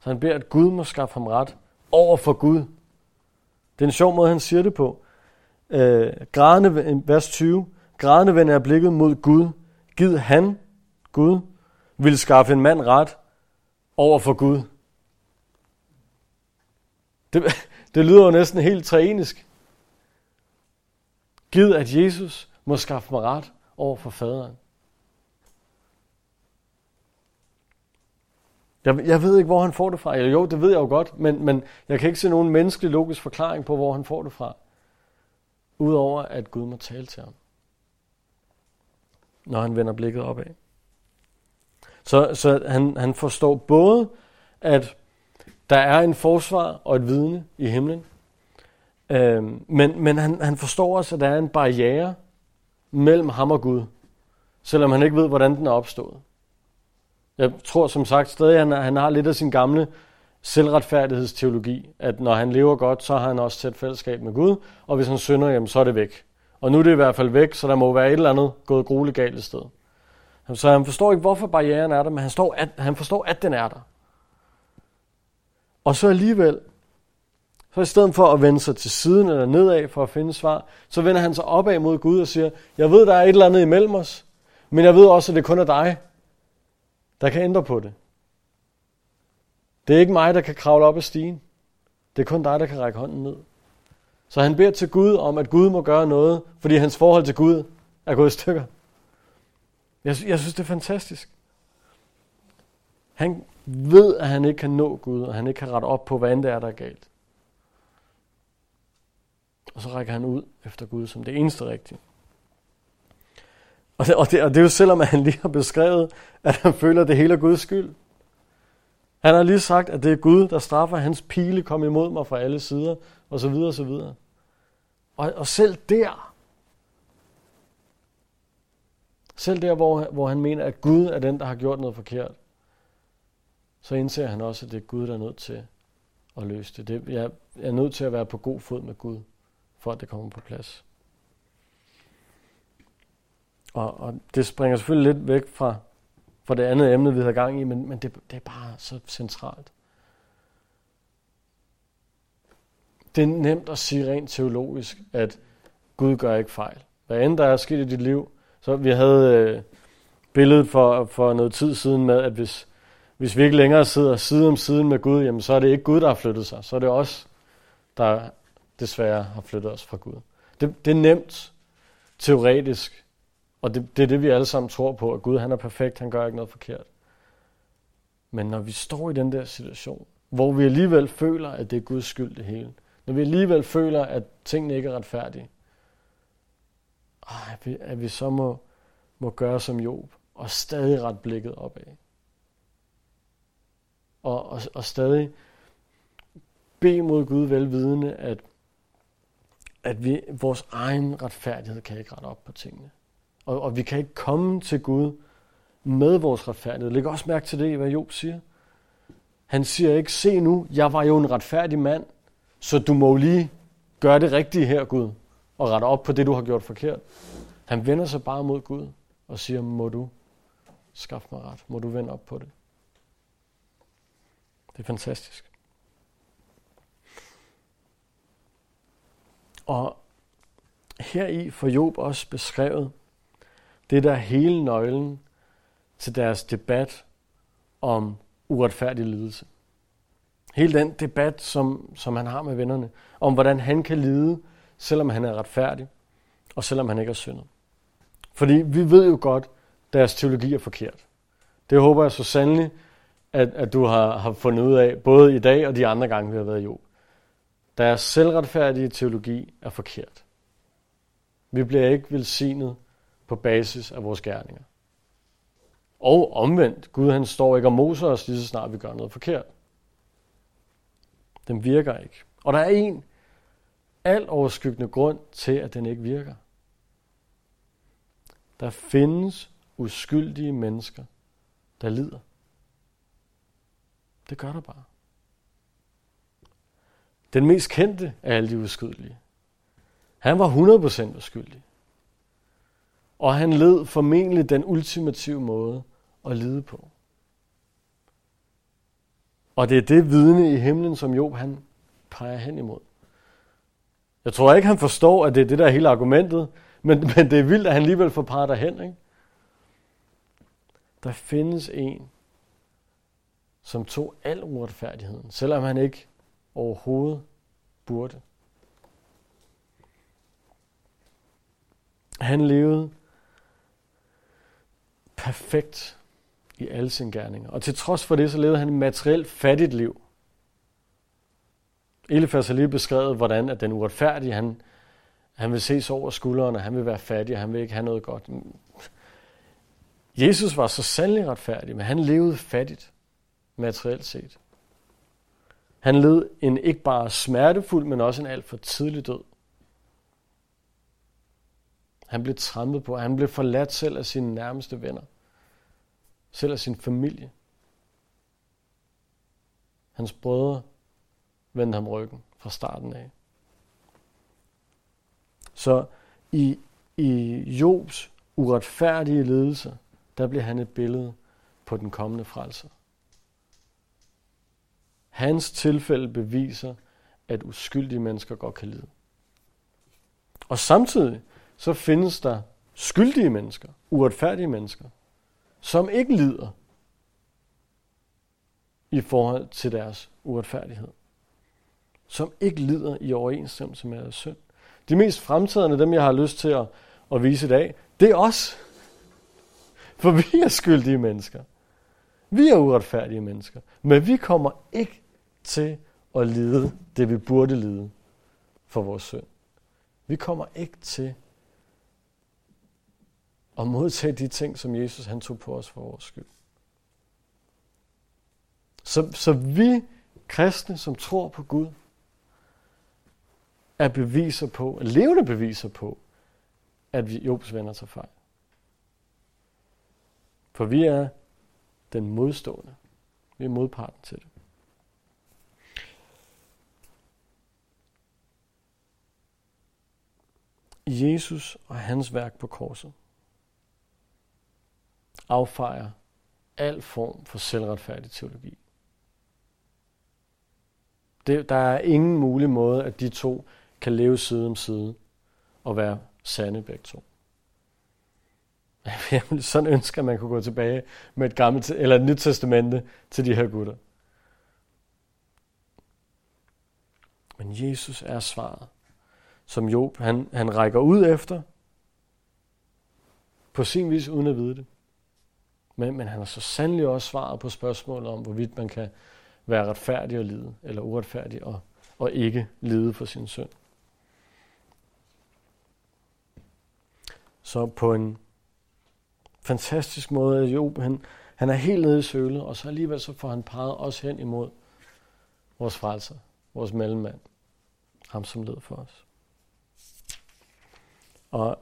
Så han beder, at Gud må skaffe ham ret over for Gud. Det er en sjov måde, han siger det på. Øh, grædende, vers 20. Grædende vender jeg blikket mod Gud. Gid han, Gud, vil skaffe en mand ret over for Gud. Det, det lyder jo næsten helt træenisk. Gid at Jesus må skaffe mig ret over for faderen. Jeg, jeg ved ikke, hvor han får det fra. Jo, det ved jeg jo godt, men, men jeg kan ikke se nogen menneskelig logisk forklaring på, hvor han får det fra. Udover at Gud må tale til ham. Når han vender blikket opad. Så, så han, han forstår både, at der er en forsvar og et vidne i himlen. Øhm, men men han, han forstår også, at der er en barriere mellem ham og Gud. Selvom han ikke ved, hvordan den er opstået. Jeg tror som sagt stadig, at han, han har lidt af sin gamle selvretfærdighedsteologi, at når han lever godt, så har han også tæt fællesskab med Gud, og hvis han synder, jamen, så er det væk. Og nu er det i hvert fald væk, så der må være et eller andet gået grueligt galt et sted. Så han forstår ikke, hvorfor barrieren er der, men han, står, at, han forstår, at den er der. Og så alligevel, så i stedet for at vende sig til siden eller nedad for at finde svar, så vender han sig opad mod Gud og siger, jeg ved, der er et eller andet imellem os, men jeg ved også, at det kun er dig, der kan ændre på det. Det er ikke mig, der kan kravle op ad stigen. Det er kun dig, der kan række hånden ned. Så han beder til Gud om, at Gud må gøre noget, fordi hans forhold til Gud er gået i stykker. Jeg, jeg synes, det er fantastisk. Han ved, at han ikke kan nå Gud, og han ikke kan rette op på, hvad end det er, der er galt. Og så rækker han ud efter Gud som det eneste rigtige. Og det, og, det, og det er jo selvom, at han lige har beskrevet, at han føler, at det hele er Guds skyld. Han har lige sagt, at det er Gud, der straffer hans pile kom imod mig fra alle sider, og så videre, og så videre. Og, og selv der, selv der, hvor, hvor han mener, at Gud er den, der har gjort noget forkert, så indser han også, at det er Gud, der er nødt til at løse det. det jeg er nødt til at være på god fod med Gud, for at det kommer på plads. Og, og det springer selvfølgelig lidt væk fra, for det andet emne, vi har gang i, men, men det, det er bare så centralt. Det er nemt at sige rent teologisk, at Gud gør ikke fejl. Hvad end der er sket i dit liv, så vi havde øh, billedet for, for noget tid siden med, at hvis, hvis vi ikke længere sidder side om side med Gud, jamen så er det ikke Gud, der har flyttet sig. Så er det os, der desværre har flyttet os fra Gud. Det, det er nemt teoretisk og det, det er det, vi alle sammen tror på, at Gud han er perfekt, han gør ikke noget forkert. Men når vi står i den der situation, hvor vi alligevel føler, at det er Guds skyld det hele, når vi alligevel føler, at tingene ikke er retfærdige, at vi, at vi så må, må gøre som Job, og stadig ret blikket opad. Og, og, og stadig bede mod Gud velvidende, at, at vi, vores egen retfærdighed kan ikke rette op på tingene. Og, og vi kan ikke komme til Gud med vores retfærdighed. Læg også mærke til det, hvad Job siger. Han siger ikke, se nu, jeg var jo en retfærdig mand, så du må lige gøre det rigtige her, Gud, og rette op på det, du har gjort forkert. Han vender sig bare mod Gud og siger, må du skaffe mig ret? Må du vende op på det? Det er fantastisk. Og her i får Job også beskrevet, det, der hele nøglen til deres debat om uretfærdig lidelse. Hele den debat, som, som han har med vennerne, om hvordan han kan lide, selvom han er retfærdig, og selvom han ikke er syndet. Fordi vi ved jo godt, at deres teologi er forkert. Det håber jeg så sandelig, at, at du har, har fundet ud af, både i dag og de andre gange, vi har været i Job. Deres selvretfærdige teologi er forkert. Vi bliver ikke velsignet på basis af vores gerninger. Og omvendt, Gud han står ikke og moser os lige så snart vi gør noget forkert. Den virker ikke. Og der er en alt overskyggende grund til, at den ikke virker. Der findes uskyldige mennesker, der lider. Det gør der bare. Den mest kendte af alle de uskyldige. Han var 100% uskyldig. Og han led formentlig den ultimative måde at lide på. Og det er det vidne i himlen, som Job han peger hen imod. Jeg tror ikke, han forstår, at det er det, der er hele argumentet, men, men det er vildt, at han alligevel får peget derhen. Ikke? Der findes en, som tog al uretfærdigheden, selvom han ikke overhovedet burde. Han levede perfekt i alle sine gerninger. Og til trods for det, så levede han et materielt fattigt liv. Elifas har lige beskrevet, hvordan at den uretfærdige, han, han vil ses over skulderen, og han vil være fattig, og han vil ikke have noget godt. Jesus var så sandelig retfærdig, men han levede fattigt, materielt set. Han led en ikke bare smertefuld, men også en alt for tidlig død. Han blev trampet på, han blev forladt selv af sine nærmeste venner. Selv af sin familie. Hans brødre vendte ham ryggen fra starten af. Så i, i Jobs uretfærdige ledelse, der bliver han et billede på den kommende frelser. Hans tilfælde beviser, at uskyldige mennesker godt kan lide. Og samtidig så findes der skyldige mennesker, uretfærdige mennesker, som ikke lider i forhold til deres uretfærdighed. Som ikke lider i overensstemmelse med deres synd. De mest fremtrædende, dem jeg har lyst til at, at vise i dag, det er os. For vi er skyldige mennesker. Vi er uretfærdige mennesker. Men vi kommer ikke til at lide det, vi burde lide for vores synd. Vi kommer ikke til at modtage de ting, som Jesus han tog på os for vores skyld. Så, så vi kristne, som tror på Gud, er beviser på, er levende beviser på, at vi Jobs venner tager fejl. For vi er den modstående. Vi er modparten til det. Jesus og hans værk på korset affejer al form for selvretfærdig teologi. Det, der er ingen mulig måde, at de to kan leve side om side og være sande begge to. Jeg ville sådan ønske, at man kunne gå tilbage med et gammelt eller et nyt testamente til de her gutter. Men Jesus er svaret, som Job han, han rækker ud efter, på sin vis uden at vide det. Men, men han har så sandelig også svaret på spørgsmålet om, hvorvidt man kan være retfærdig og lide, eller uretfærdig og, og ikke lide for sin synd. Så på en fantastisk måde, at Job, han, han er helt nede i sølet, og så alligevel så får han peget os hen imod vores frelser, vores mellemmand, ham som led for os. Og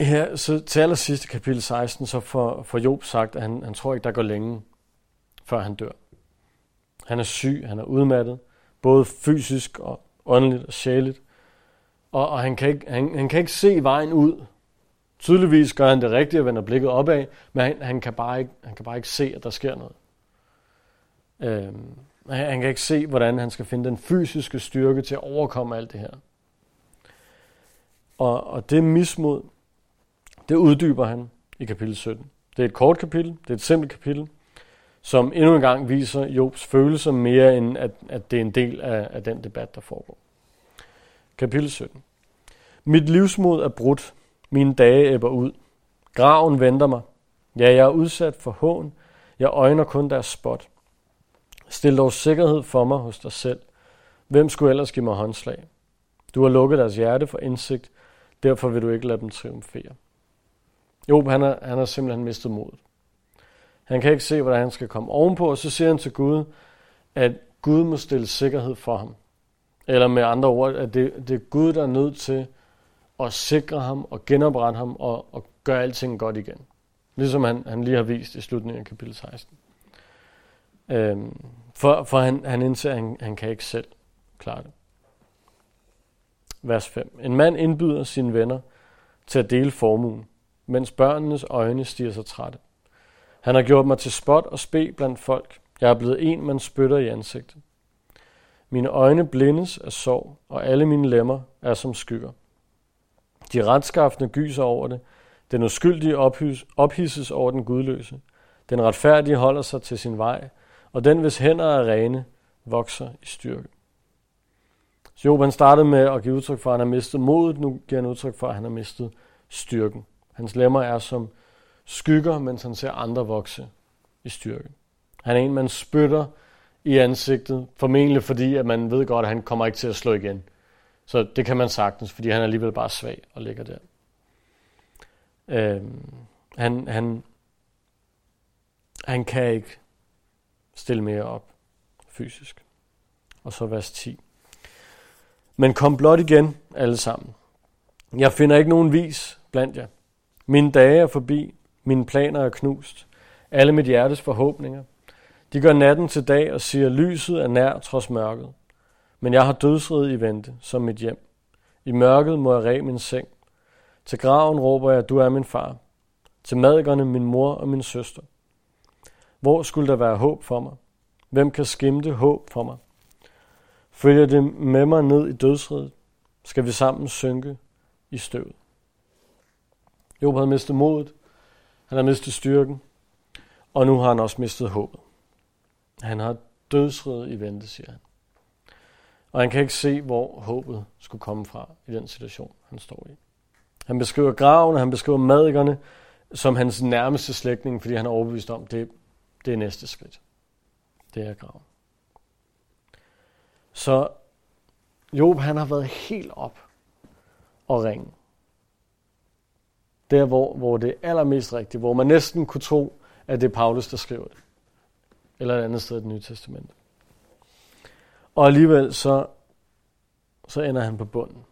her, så til allersidst i kapitel 16, så får, får Job sagt, at han, han tror ikke, der går længe, før han dør. Han er syg, han er udmattet, både fysisk og åndeligt og sjæligt. Og, og han, kan ikke, han, han kan ikke se vejen ud. Tydeligvis gør han det rigtige og vender blikket opad, men han, han, kan bare ikke, han kan bare ikke se, at der sker noget. Øhm, han kan ikke se, hvordan han skal finde den fysiske styrke til at overkomme alt det her. Og, og det mismod, det uddyber han i kapitel 17. Det er et kort kapitel, det er et simpelt kapitel, som endnu en gang viser Jobs følelser mere end at, at det er en del af, af den debat, der foregår. Kapitel 17. Mit livsmod er brudt, mine dage æbber ud. Graven venter mig. Ja, jeg er udsat for hån. Jeg øjner kun deres spot. Stil dog sikkerhed for mig hos dig selv. Hvem skulle ellers give mig håndslag? Du har lukket deres hjerte for indsigt, derfor vil du ikke lade dem triumfere. Job, han har, han har simpelthen mistet modet. Han kan ikke se, hvordan han skal komme ovenpå, og så siger han til Gud, at Gud må stille sikkerhed for ham. Eller med andre ord, at det, det er Gud, der er nødt til at sikre ham og genoprette ham og, og gøre alting godt igen. Ligesom han, han lige har vist i slutningen af kapitel 16. Øhm, for for han, han indser, at han, han kan ikke selv klare det. Vers 5. En mand indbyder sine venner til at dele formuen, mens børnenes øjne stiger sig trætte. Han har gjort mig til spot og spe blandt folk. Jeg er blevet en, man spytter i ansigtet. Mine øjne blindes af sorg, og alle mine lemmer er som skygger. De retskaffende gyser over det. Den uskyldige ophidses over den gudløse. Den retfærdige holder sig til sin vej, og den, hvis hænder er rene, vokser i styrke. Så Job han startede med at give udtryk for, at han har mistet modet. Nu giver han udtryk for, at han har mistet styrken. Hans lemmer er som skygger, mens han ser andre vokse i styrke. Han er en, man spytter i ansigtet, formentlig fordi, at man ved godt, at han kommer ikke til at slå igen. Så det kan man sagtens, fordi han er alligevel bare svag og ligger der. Øh, han, han, han kan ikke stille mere op fysisk. Og så vers 10. Men kom blot igen, alle sammen. Jeg finder ikke nogen vis blandt jer. Mine dage er forbi, mine planer er knust. Alle mit hjertes forhåbninger. De gør natten til dag og siger, lyset er nær trods mørket. Men jeg har dødsrid i vente, som mit hjem. I mørket må jeg ræge min seng. Til graven råber jeg, du er min far. Til madgerne min mor og min søster. Hvor skulle der være håb for mig? Hvem kan skimte håb for mig? Følger det med mig ned i dødsriget, skal vi sammen synke i støvet. Job havde mistet modet, han havde mistet styrken, og nu har han også mistet håbet. Han har dødsriget i vente, siger han. Og han kan ikke se, hvor håbet skulle komme fra i den situation, han står i. Han beskriver graven, og han beskriver madikerne som hans nærmeste slægtning, fordi han er overbevist om, det, det er næste skridt. Det er graven. Så Job, han har været helt op og ringe. Der, hvor, hvor det er allermest rigtigt, hvor man næsten kunne tro, at det er Paulus, der skriver det. Eller et andet sted i det nye testament. Og alligevel så, så ender han på bunden,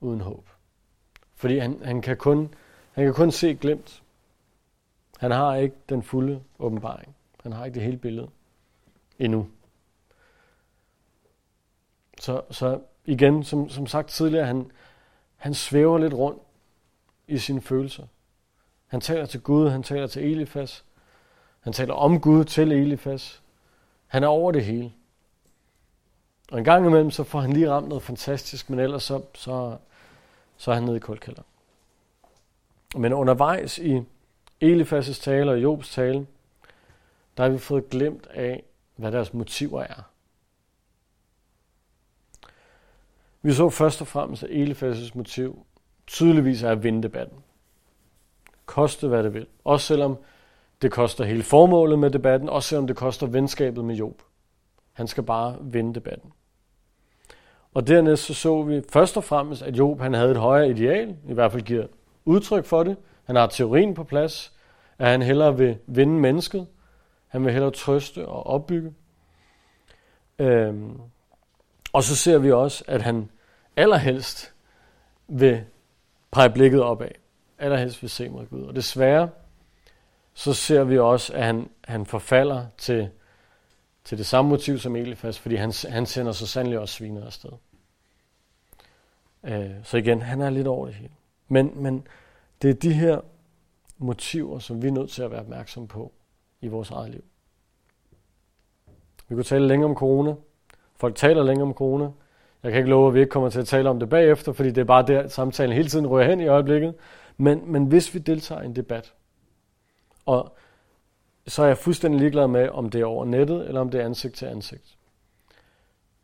uden håb. Fordi han, han, kan kun, han kan kun se glemt. Han har ikke den fulde åbenbaring. Han har ikke det hele billede endnu. Så, så igen, som, som sagt tidligere, han, han svæver lidt rundt i sine følelser. Han taler til Gud, han taler til Elifas, han taler om Gud til Elifas. Han er over det hele. Og en gang imellem, så får han lige ramt noget fantastisk, men ellers så, så, så er han nede i kuldkælderen. Men undervejs i Elifas' tale og Jobs tale, der har vi fået glemt af, hvad deres motiver er. Vi så først og fremmest, at Elifas' motiv tydeligvis er at vinde debatten. Koste hvad det vil. Også selvom det koster hele formålet med debatten, også selvom det koster venskabet med Job. Han skal bare vinde debatten. Og dernæst så, så vi først og fremmest, at Job han havde et højere ideal, i hvert fald giver udtryk for det. Han har teorien på plads, at han hellere vil vinde mennesket. Han vil hellere trøste og opbygge. Øhm, og så ser vi også, at han allerhelst vil pege blikket opad. Allerhelst vil se mod Gud. Og desværre, så ser vi også, at han, han forfalder til, til det samme motiv som Elifas, fordi han, han sender så sandelig også svinet afsted. Øh, så igen, han er lidt over det hele. Men, men det er de her motiver, som vi er nødt til at være opmærksom på i vores eget liv. Vi kunne tale længere om corona. Folk taler længere om corona. Jeg kan ikke love, at vi ikke kommer til at tale om det bagefter, fordi det er bare der, samtalen hele tiden rører hen i øjeblikket. Men, men hvis vi deltager i en debat, og så er jeg fuldstændig ligeglad med, om det er over nettet, eller om det er ansigt til ansigt.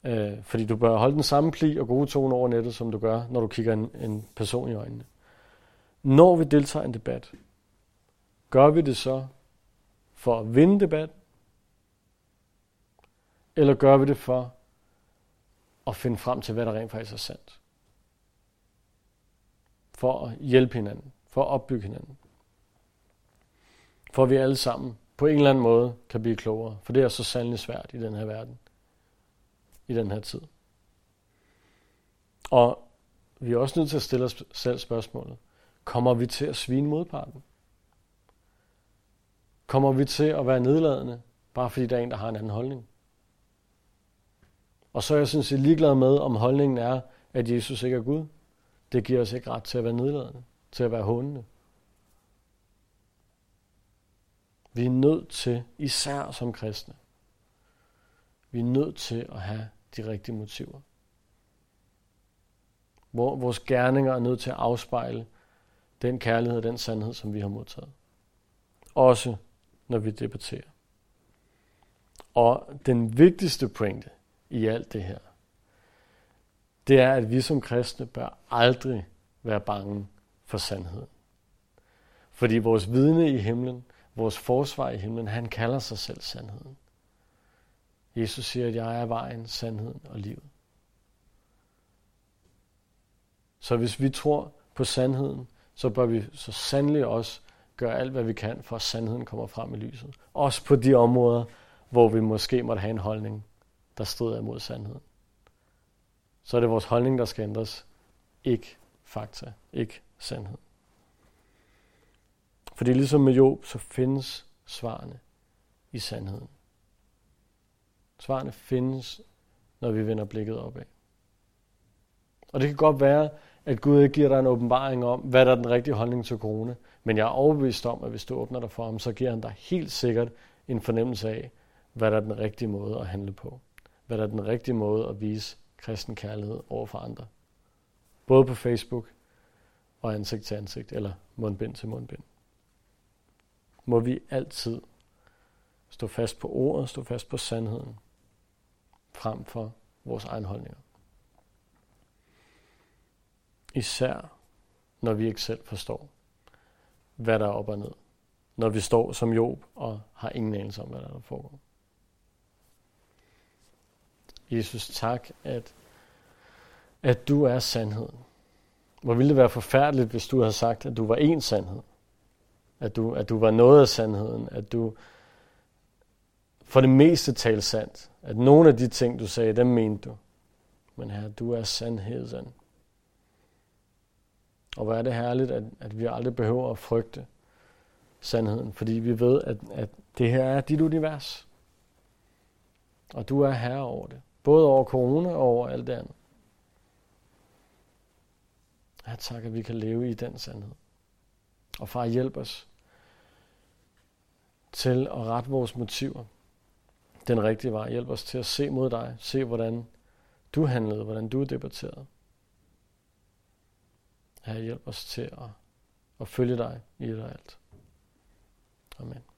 Øh, fordi du bør holde den samme pli og gode tone over nettet, som du gør, når du kigger en, en person i øjnene. Når vi deltager i en debat, gør vi det så for at vinde debat, eller gør vi det for at finde frem til, hvad der rent faktisk er sandt? For at hjælpe hinanden, for at opbygge hinanden. For at vi alle sammen på en eller anden måde kan blive klogere, for det er så sandelig svært i den her verden, i den her tid. Og vi er også nødt til at stille os selv spørgsmålet, kommer vi til at svine modparten? Kommer vi til at være nedladende, bare fordi der er en, der har en anden holdning? Og så er jeg sådan set ligeglad med, om holdningen er, at Jesus ikke er Gud. Det giver os ikke ret til at være nedladende, til at være hundende. Vi er nødt til, især som kristne, vi er nødt til at have de rigtige motiver. Hvor vores gerninger er nødt til at afspejle den kærlighed og den sandhed, som vi har modtaget. Også når vi debatterer. Og den vigtigste pointe i alt det her, det er, at vi som kristne bør aldrig være bange for sandheden. Fordi vores vidne i himlen, vores forsvar i himlen, han kalder sig selv sandheden. Jesus siger, at jeg er vejen, sandheden og livet. Så hvis vi tror på sandheden, så bør vi så sandelig også gøre alt, hvad vi kan, for at sandheden kommer frem i lyset. Også på de områder, hvor vi måske måtte have en holdning, der strider imod sandheden. Så er det vores holdning, der skal ændres, ikke fakta, ikke sandhed. Fordi ligesom med Job, så findes svarene i sandheden. Svarene findes, når vi vender blikket opad. Og det kan godt være, at Gud ikke giver dig en åbenbaring om, hvad der er den rigtige holdning til corona. Men jeg er overbevist om, at hvis du åbner dig for ham, så giver han dig helt sikkert en fornemmelse af, hvad der er den rigtige måde at handle på. Hvad der er den rigtige måde at vise kristen kærlighed over for andre. Både på Facebook og ansigt til ansigt, eller mundbind til mundbind. Må vi altid stå fast på ordet, stå fast på sandheden, frem for vores egen holdninger. Især når vi ikke selv forstår, hvad der er op og ned. Når vi står som Job og har ingen anelse om, hvad der, der foregår. Jesus, tak, at, at du er sandheden. Hvor ville det være forfærdeligt, hvis du havde sagt, at du var en sandhed. At du, at du var noget af sandheden. At du for det meste talte sandt. At nogle af de ting, du sagde, dem mente du. Men her, du er sandheden. Og hvor er det herligt, at, at vi aldrig behøver at frygte sandheden, fordi vi ved, at, at det her er dit univers. Og du er herre over det. Både over corona og over alt det andet. Ja, tak, at vi kan leve i den sandhed. Og far, hjælp os til at rette vores motiver den rigtige vej. Hjælp os til at se mod dig. Se, hvordan du handlede, hvordan du debatterede. Herre, hjælp os til at, at følge dig i det og alt. Amen.